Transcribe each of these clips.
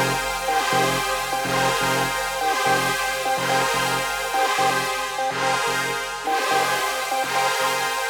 Thank you.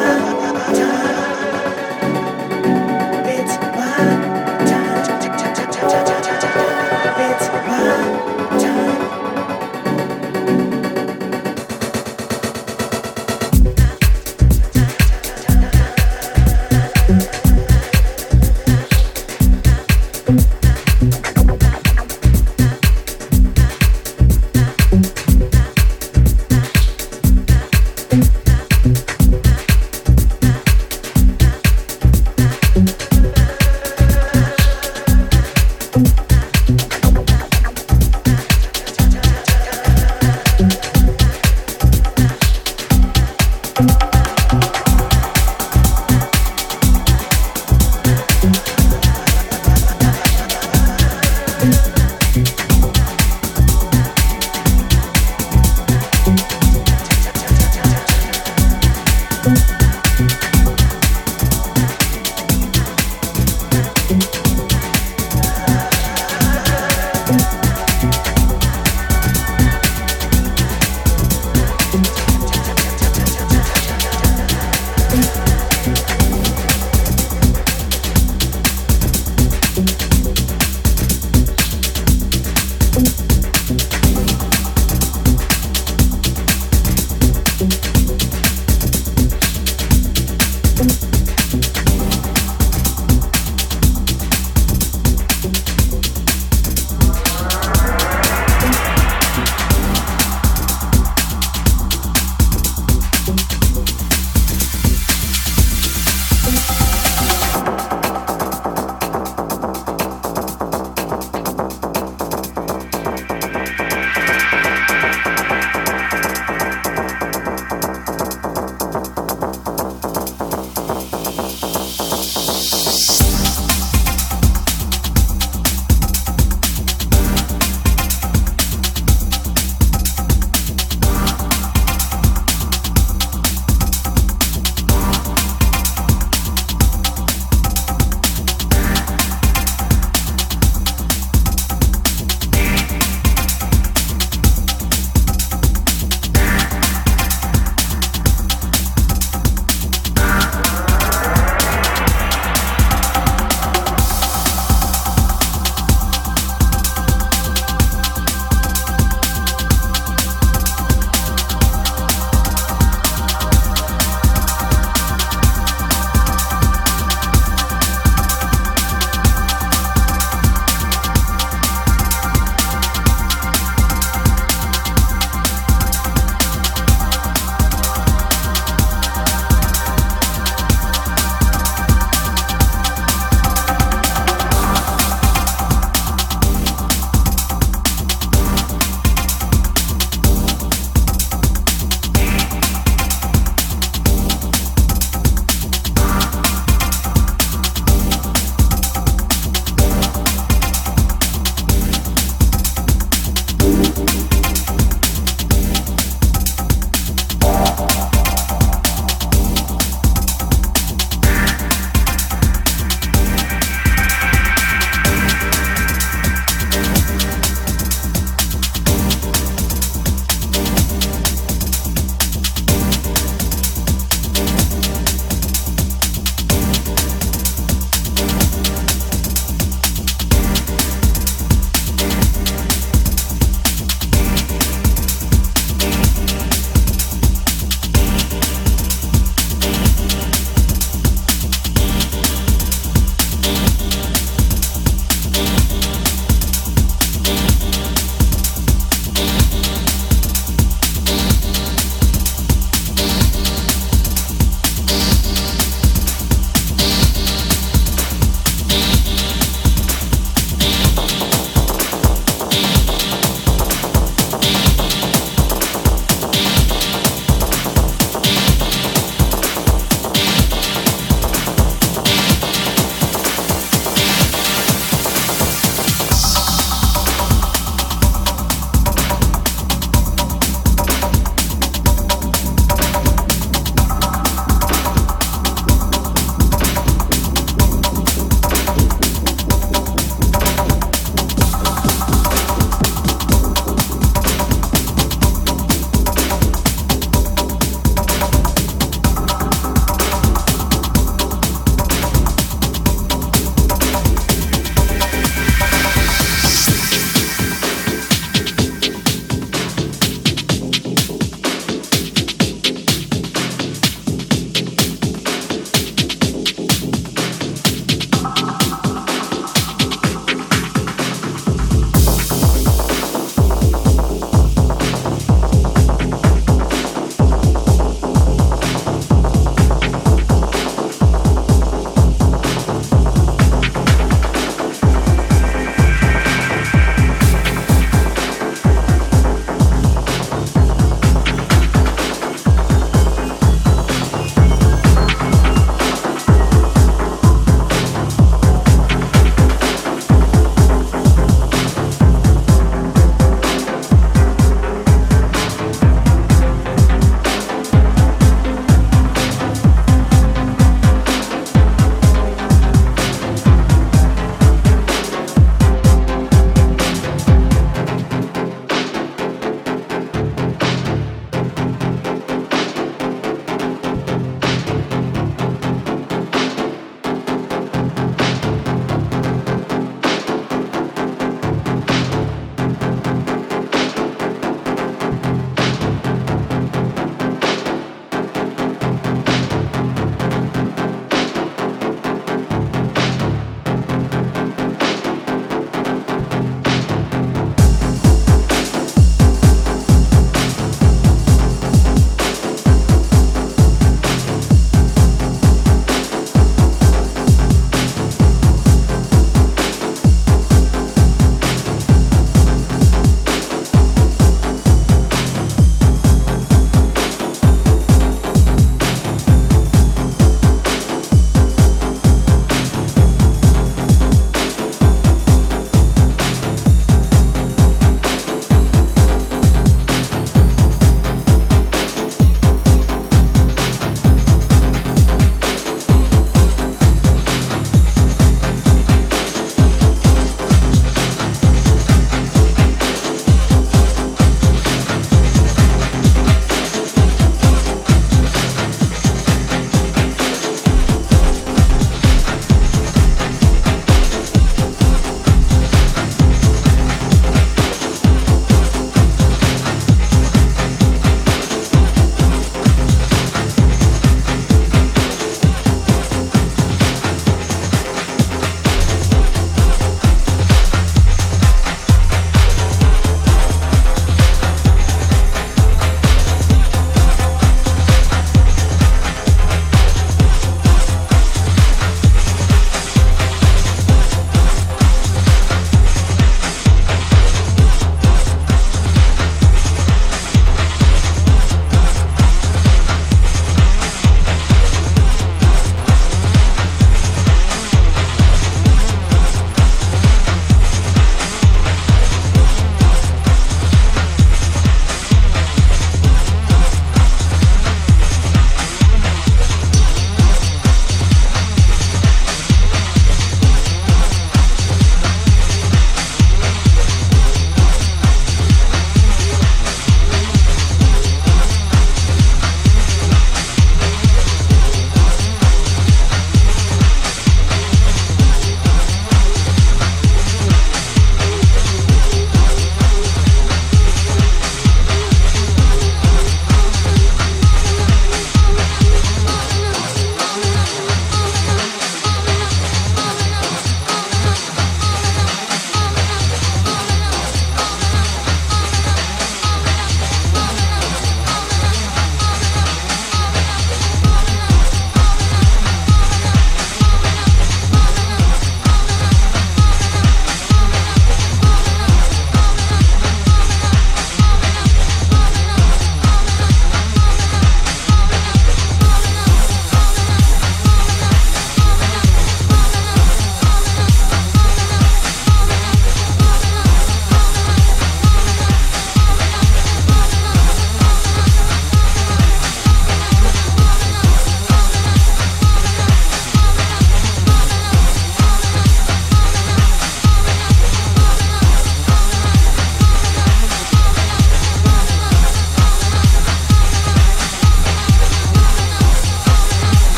Thank you.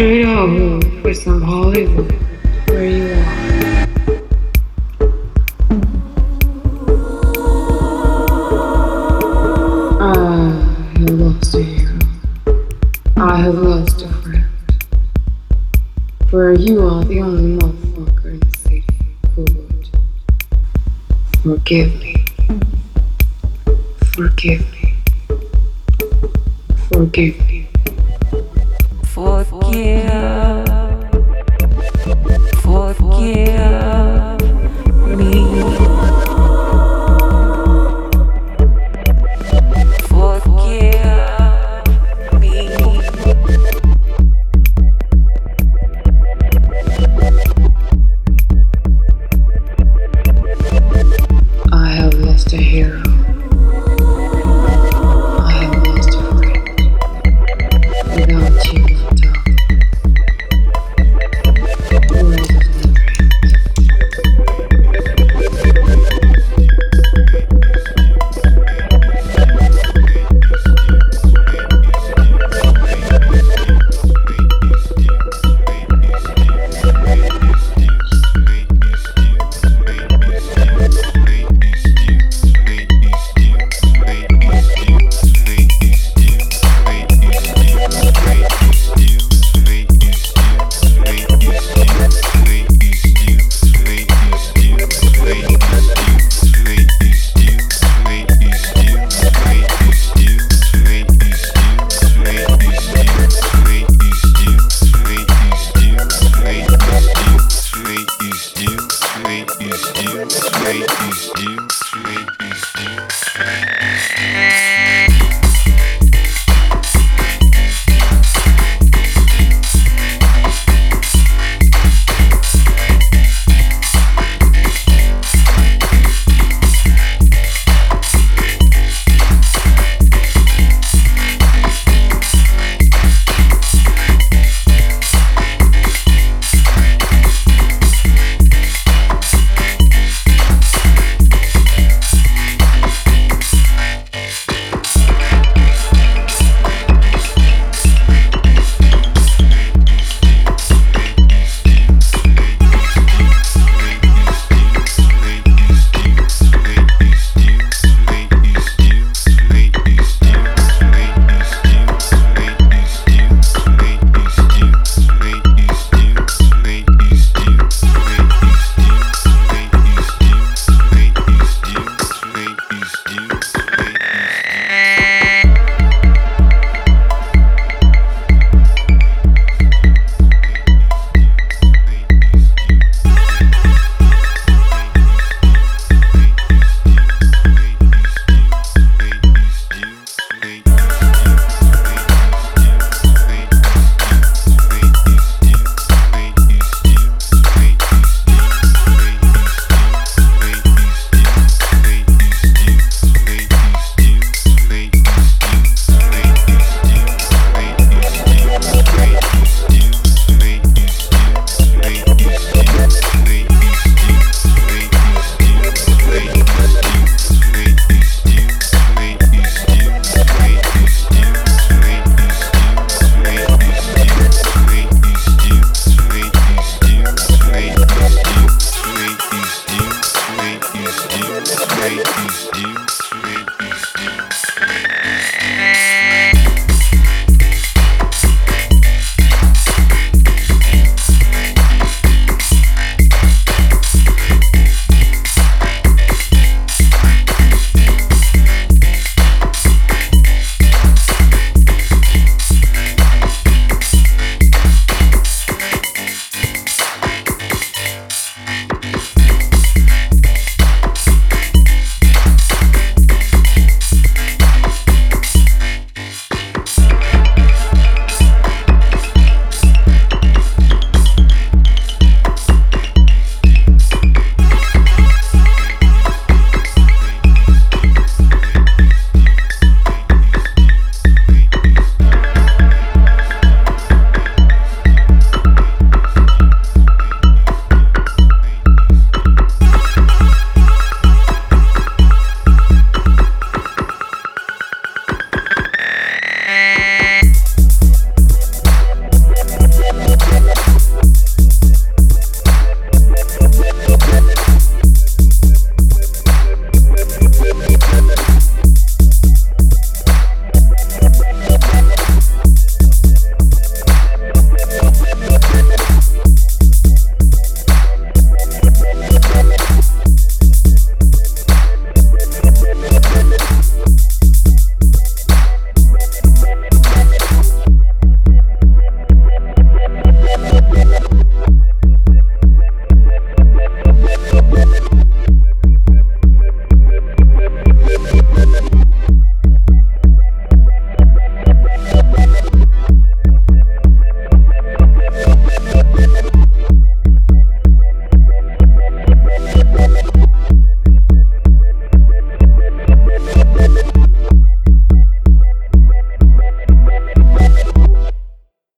If I trade for some Hollywood, where you are. I have lost a friend. For you are the only motherfucker in the city who would forgive me. Forgive me. Forgive me.